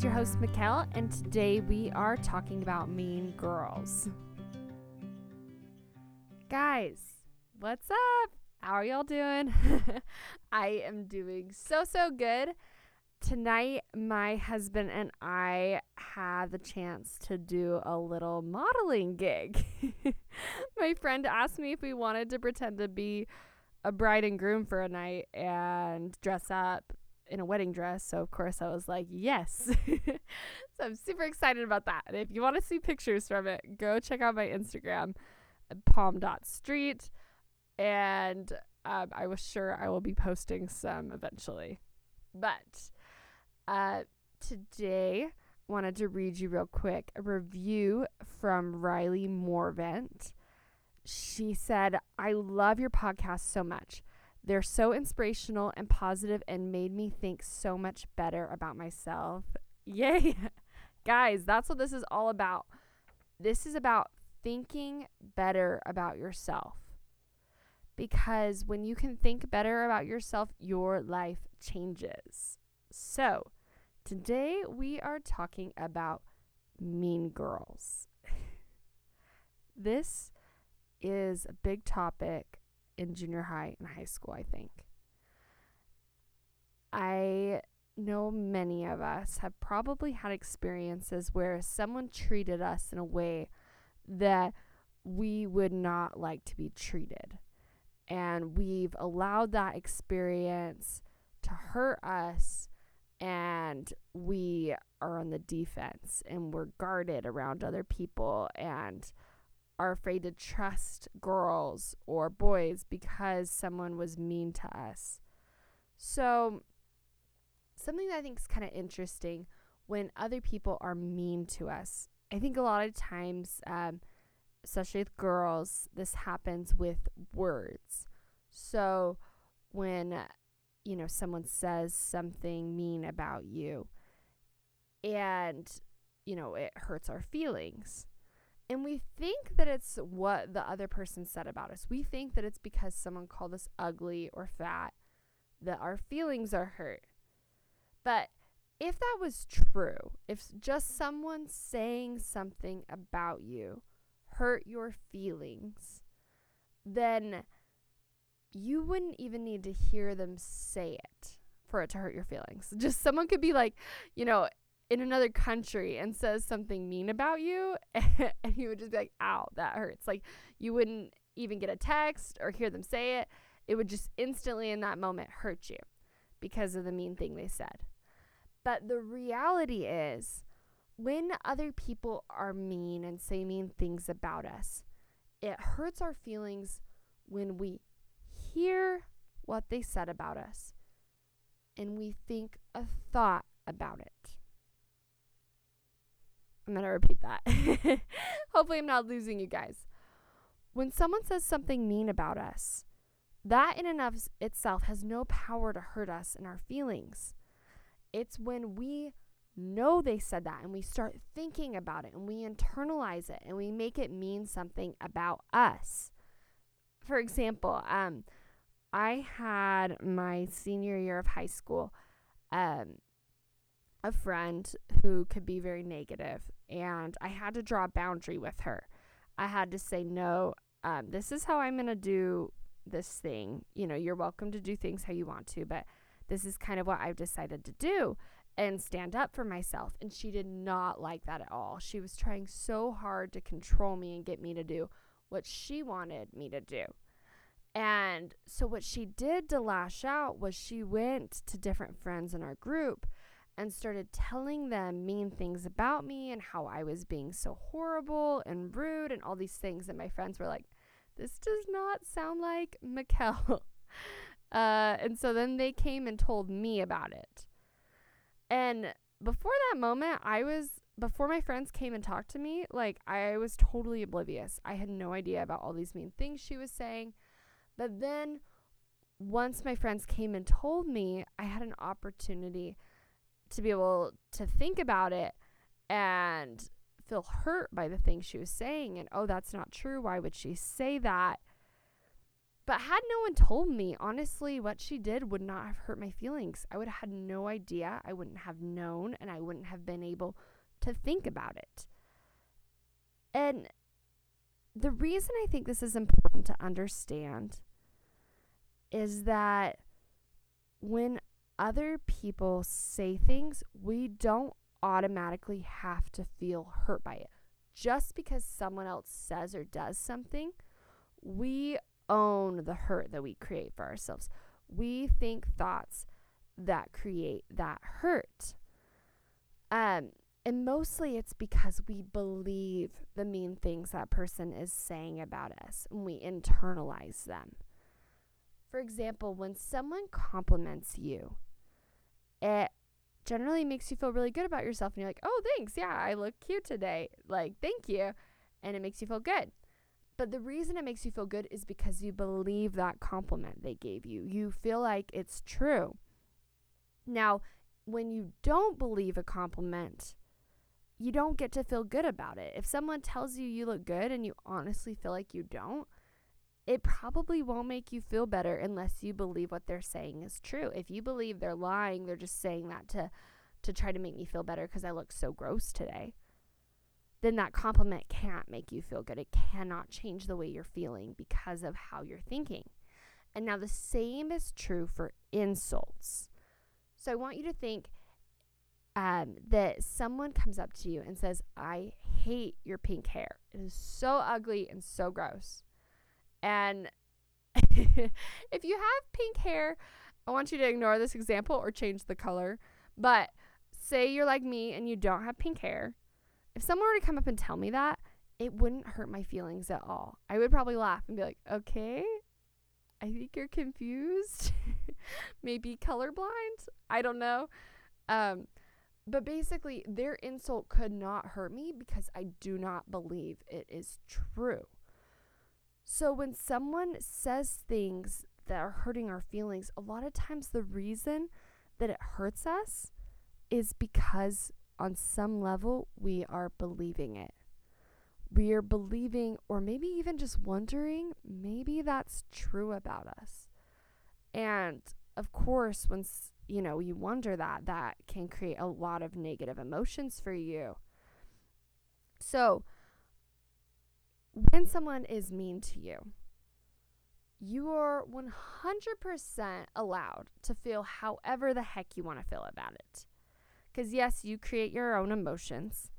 is your host, Mikkel, and today we are talking about Mean Girls. Guys, what's up? How are y'all doing? I am doing so, so good. Tonight, my husband and I had the chance to do a little modeling gig. my friend asked me if we wanted to pretend to be a bride and groom for a night and dress up in a wedding dress. So, of course, I was like, yes. so, I'm super excited about that. And if you want to see pictures from it, go check out my Instagram, palm.street. And um, I was sure I will be posting some eventually. But uh, today, wanted to read you real quick a review from Riley Morvant. She said, I love your podcast so much. They're so inspirational and positive and made me think so much better about myself. Yay. Guys, that's what this is all about. This is about thinking better about yourself. Because when you can think better about yourself, your life changes. So, today we are talking about mean girls. this is a big topic in junior high and high school, I think. I know many of us have probably had experiences where someone treated us in a way that we would not like to be treated. And we've allowed that experience to hurt us, and we are on the defense and we're guarded around other people and are afraid to trust girls or boys because someone was mean to us. So, something that I think is kind of interesting when other people are mean to us, I think a lot of times, um, especially with girls, this happens with words. So, when you know someone says something mean about you and you know it hurts our feelings and we think that it's what the other person said about us. We think that it's because someone called us ugly or fat that our feelings are hurt. But if that was true, if just someone saying something about you hurt your feelings, then you wouldn't even need to hear them say it for it to hurt your feelings. Just someone could be like, you know, in another country and says something mean about you and you would just be like ow that hurts. Like you wouldn't even get a text or hear them say it. It would just instantly in that moment hurt you because of the mean thing they said. But the reality is when other people are mean and say mean things about us it hurts our feelings when we hear what they said about us and we think a thought about it I'm going to repeat that. Hopefully, I'm not losing you guys. When someone says something mean about us, that in and of itself has no power to hurt us and our feelings. It's when we know they said that and we start thinking about it and we internalize it and we make it mean something about us. For example, um, I had my senior year of high school. Um, a friend who could be very negative, and I had to draw a boundary with her. I had to say, no, um, this is how I'm going to do this thing. You know, you're welcome to do things how you want to, but this is kind of what I've decided to do and stand up for myself. And she did not like that at all. She was trying so hard to control me and get me to do what she wanted me to do. And so, what she did to lash out was she went to different friends in our group and started telling them mean things about me and how I was being so horrible and rude and all these things. And my friends were like, this does not sound like Mikkel. Uh, and so then they came and told me about it. And before that moment, I was, before my friends came and talked to me, like I was totally oblivious. I had no idea about all these mean things she was saying. But then once my friends came and told me, I had an opportunity to be able to think about it and feel hurt by the things she was saying and oh that's not true why would she say that But had no one told me, honestly, what she did would not have hurt my feelings. I would have had no idea. I wouldn't have known, and I wouldn't have been able to think about it. And the reason I think this is important to understand is that when other people say things, we don't automatically have to feel hurt by it. Just because someone else says or does something, we own the hurt that we create for ourselves. We think thoughts that create that hurt. Um, and mostly it's because we believe the mean things that person is saying about us and we internalize them. For example, when someone compliments you, it generally makes you feel really good about yourself and you're like, "Oh, thanks. Yeah, I look cute today." Like, "Thank you." And it makes you feel good. But the reason it makes you feel good is because you believe that compliment they gave you. You feel like it's true. Now, when you don't believe a compliment, you don't get to feel good about it. If someone tells you you look good and you honestly feel like you don't, it probably won't make you feel better unless you believe what they're saying is true. If you believe they're lying, they're just saying that to to try to make me feel better because I look so gross today. Then that compliment can't make you feel good. It cannot change the way you're feeling because of how you're thinking. And now the same is true for insults. So I want you to think um, that someone comes up to you and says, I hate your pink hair. It is so ugly and so gross. And if you have pink hair, I want you to ignore this example or change the color. But say you're like me and you don't have pink hair. If someone were to come up and tell me that, it wouldn't hurt my feelings at all. I would probably laugh and be like, okay, I think you're confused. Maybe colorblind. I don't know. Um, but basically, their insult could not hurt me because I do not believe it is true. So when someone says things that are hurting our feelings, a lot of times the reason that it hurts us is because on some level we are believing it. We are believing, or maybe even just wondering, maybe that's true about us. And of course, when you know you wonder that, that can create a lot of negative emotions for you. So, when someone is mean to you, you are 100% allowed to feel however the heck you want to feel about it. Because, yes, you create your own emotions.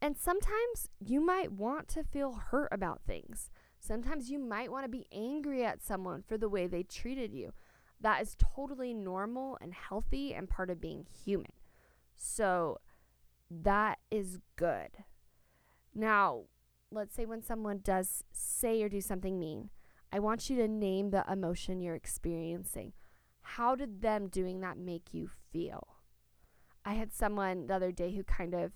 And sometimes you might want to feel hurt about things. Sometimes you might want to be angry at someone for the way they treated you. That is totally normal and healthy and part of being human. So, that is good. Now, let's say when someone does say or do something mean, I want you to name the emotion you're experiencing. How did them doing that make you feel? I had someone the other day who kind of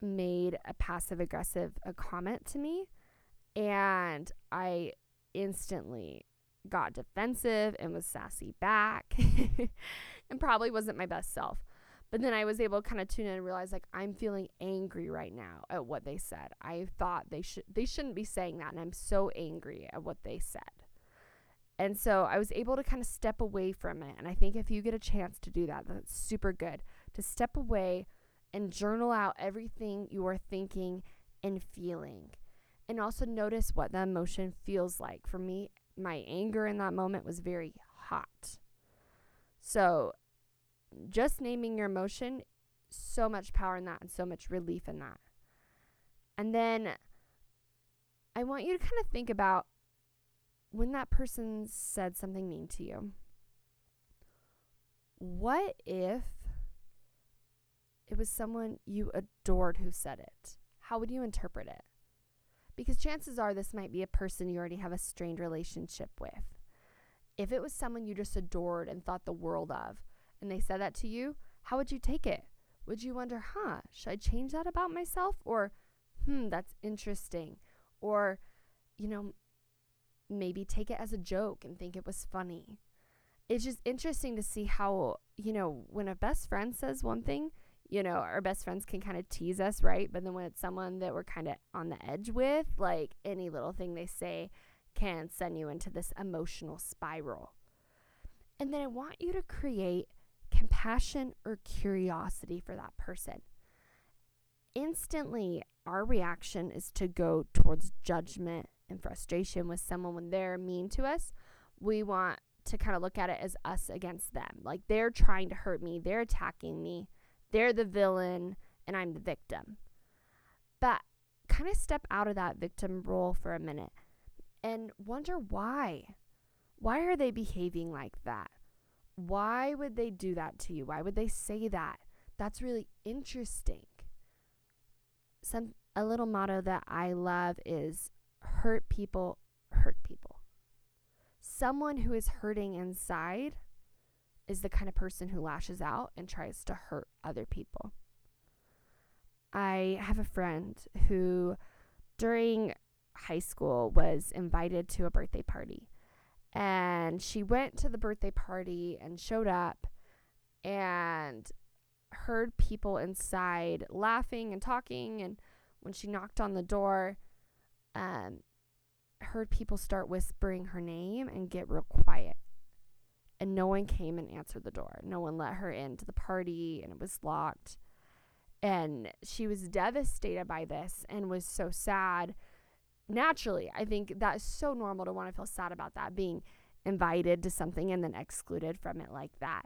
made a passive aggressive a comment to me and I instantly got defensive and was sassy back and probably wasn't my best self. But then I was able to kind of tune in and realize like I'm feeling angry right now at what they said. I thought they should they shouldn't be saying that and I'm so angry at what they said. And so I was able to kind of step away from it. And I think if you get a chance to do that, that's super good. To step away and journal out everything you are thinking and feeling. And also notice what the emotion feels like. For me, my anger in that moment was very hot. So just naming your emotion, so much power in that and so much relief in that. And then I want you to kind of think about when that person said something mean to you. What if it was someone you adored who said it? How would you interpret it? Because chances are this might be a person you already have a strained relationship with. If it was someone you just adored and thought the world of, and they said that to you, how would you take it? Would you wonder, huh, should I change that about myself? Or, hmm, that's interesting. Or, you know, maybe take it as a joke and think it was funny. It's just interesting to see how, you know, when a best friend says one thing, you know, our best friends can kind of tease us, right? But then when it's someone that we're kind of on the edge with, like any little thing they say can send you into this emotional spiral. And then I want you to create compassion or curiosity for that person. Instantly, our reaction is to go towards judgment and frustration with someone when they're mean to us. We want to kind of look at it as us against them. Like they're trying to hurt me, they're attacking me, they're the villain, and I'm the victim. But kind of step out of that victim role for a minute and wonder why. Why are they behaving like that? Why would they do that to you? Why would they say that? That's really interesting. Some a little motto that I love is hurt people hurt people. Someone who is hurting inside is the kind of person who lashes out and tries to hurt other people. I have a friend who, during high school, was invited to a birthday party. And she went to the birthday party and showed up and heard people inside laughing and talking. And when she knocked on the door, um, heard people start whispering her name and get real quiet. And no one came and answered the door. No one let her into the party, and it was locked. And she was devastated by this and was so sad. Naturally, I think that's so normal to want to feel sad about that, being invited to something and then excluded from it like that.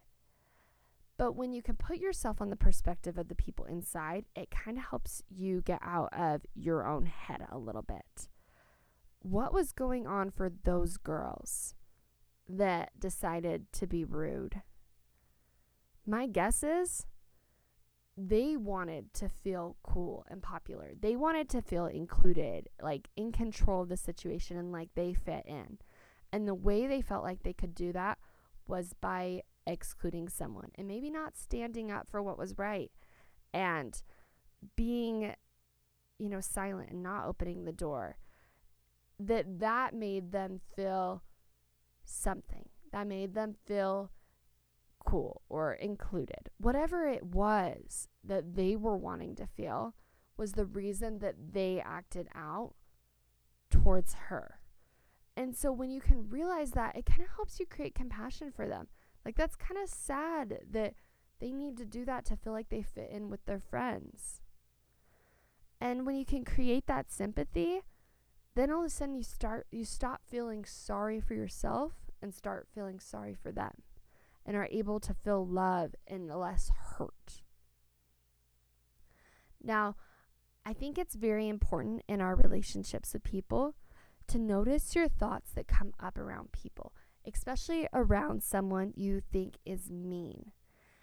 But when you can put yourself on the perspective of the people inside, it kind of helps you get out of your own head a little bit. What was going on for those girls that decided to be rude? My guess is they wanted to feel cool and popular. They wanted to feel included, like in control of the situation and like they fit in. And the way they felt like they could do that was by excluding someone and maybe not standing up for what was right and being you know silent and not opening the door that that made them feel something that made them feel cool or included. Whatever it was that they were wanting to feel was the reason that they acted out towards her. And so when you can realize that, it kind of helps you create compassion for them. Like that's kind of sad that they need to do that to feel like they fit in with their friends. And when you can create that sympathy, then all of a sudden you start you stop feeling sorry for yourself and start feeling sorry for them and are able to feel love and less hurt. Now, I think it's very important in our relationships with people to notice your thoughts that come up around people, especially around someone you think is mean.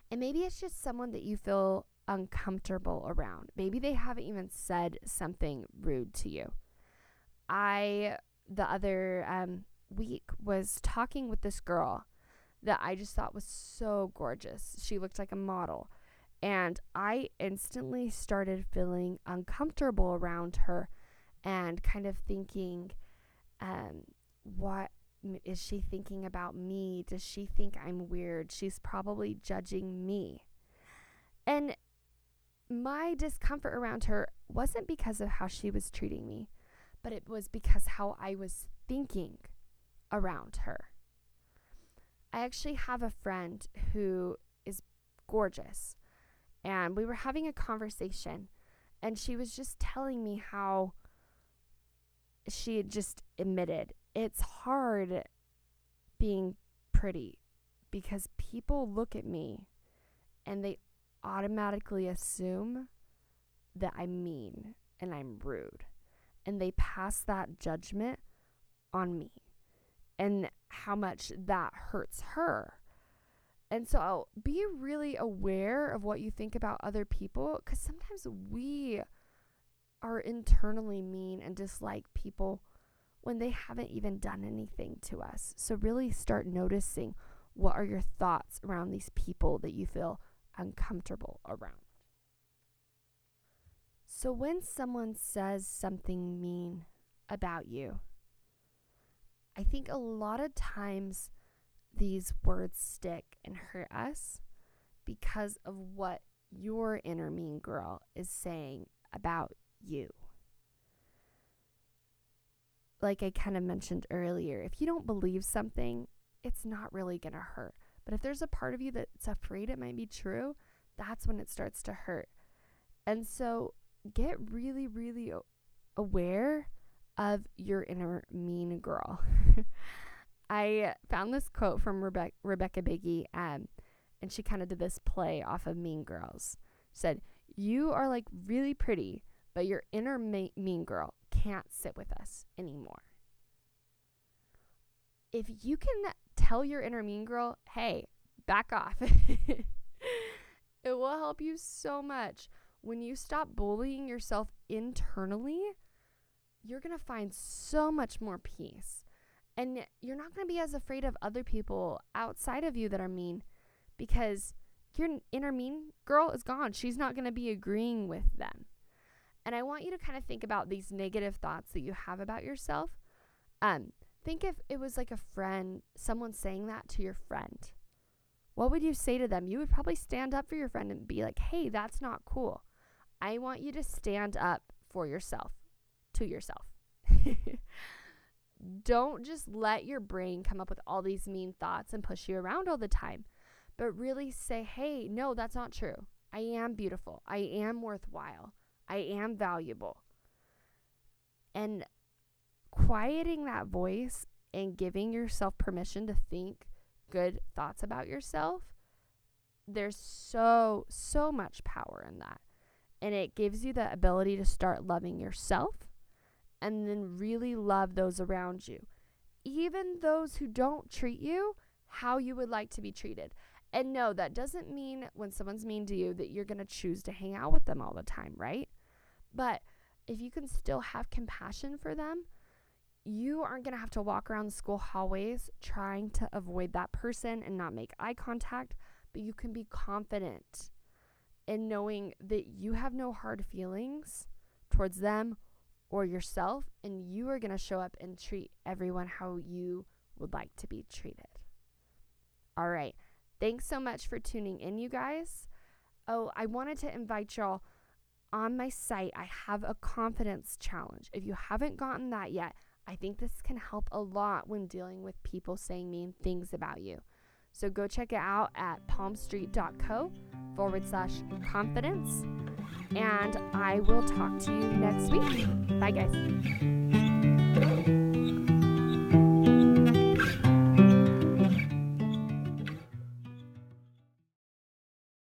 And maybe it's just someone that you feel uncomfortable around. Maybe they haven't even said something rude to you. I, the other um, week, was talking with this girl that I just thought was so gorgeous. She looked like a model. And I instantly started feeling uncomfortable around her and kind of thinking, um, what is she thinking about me? Does she think I'm weird? She's probably judging me. And my discomfort around her wasn't because of how she was treating me, but it was because how I was thinking around her. I actually have a friend who is gorgeous, and we were having a conversation, and she was just telling me how she had just admitted it's hard being pretty because people look at me and they automatically assume that I'm mean and I'm rude. And they pass that judgment on me and how much that hurts her. And so be really aware of what you think about other people because sometimes we are internally mean and dislike people when they haven't even done anything to us. So really start noticing what are your thoughts around these people that you feel uncomfortable around. So when someone says something mean about you, I think a lot of times these words stick and hurt us because of what your inner mean girl is saying about you. like I kind of mentioned earlier, if you don't believe something, it's not really going to hurt. But if there's a part of you that's afraid it might be true, that's when it starts to hurt. And so get really, really aware of your inner mean girl. I found this quote from Rebe- Rebecca Biggie, um, and she kind of did this play off of Mean Girls. She said, You are like really pretty, but your inner ma- mean girl can't sit with us anymore. If you can tell your inner mean girl, hey, back off, it will help you so much. When you stop bullying yourself internally, you're going to find so much more peace. And you're not going to be as afraid of other people outside of you that are mean because your inner mean girl is gone. She's not going to be agreeing with them. And I want you to kind of think about these negative thoughts that you have about yourself. Um, think if it was like a friend, someone saying that to your friend. What would you say to them? You would probably stand up for your friend and be like, hey, that's not cool. I want you to stand up for yourself, to yourself. Don't just let your brain come up with all these mean thoughts and push you around all the time, but really say, hey, no, that's not true. I am beautiful. I am worthwhile. I am valuable. And quieting that voice and giving yourself permission to think good thoughts about yourself, there's so, so much power in that. And it gives you the ability to start loving yourself and then really love those around you, even those who don't treat you how you would like to be treated. And no, that doesn't mean when someone's mean to you that you're going to choose to hang out with them all the time, right? But if you can still have compassion for them, you aren't going to have to walk around the school hallways trying to avoid that person and not make eye contact, but you can be confident in knowing that you have no hard feelings towards them or yourself, and you are going to show up and treat everyone how you would like to be treated. All right. Thanks so much for tuning in, you guys. Oh, I wanted to invite y'all on my site. I have a confidence challenge. If you haven't gotten that yet, I think this can help a lot when dealing with people saying mean things about you. So go check it out at palmstreet.co forward slash confidence. And I will talk to you next week. Bye, guys.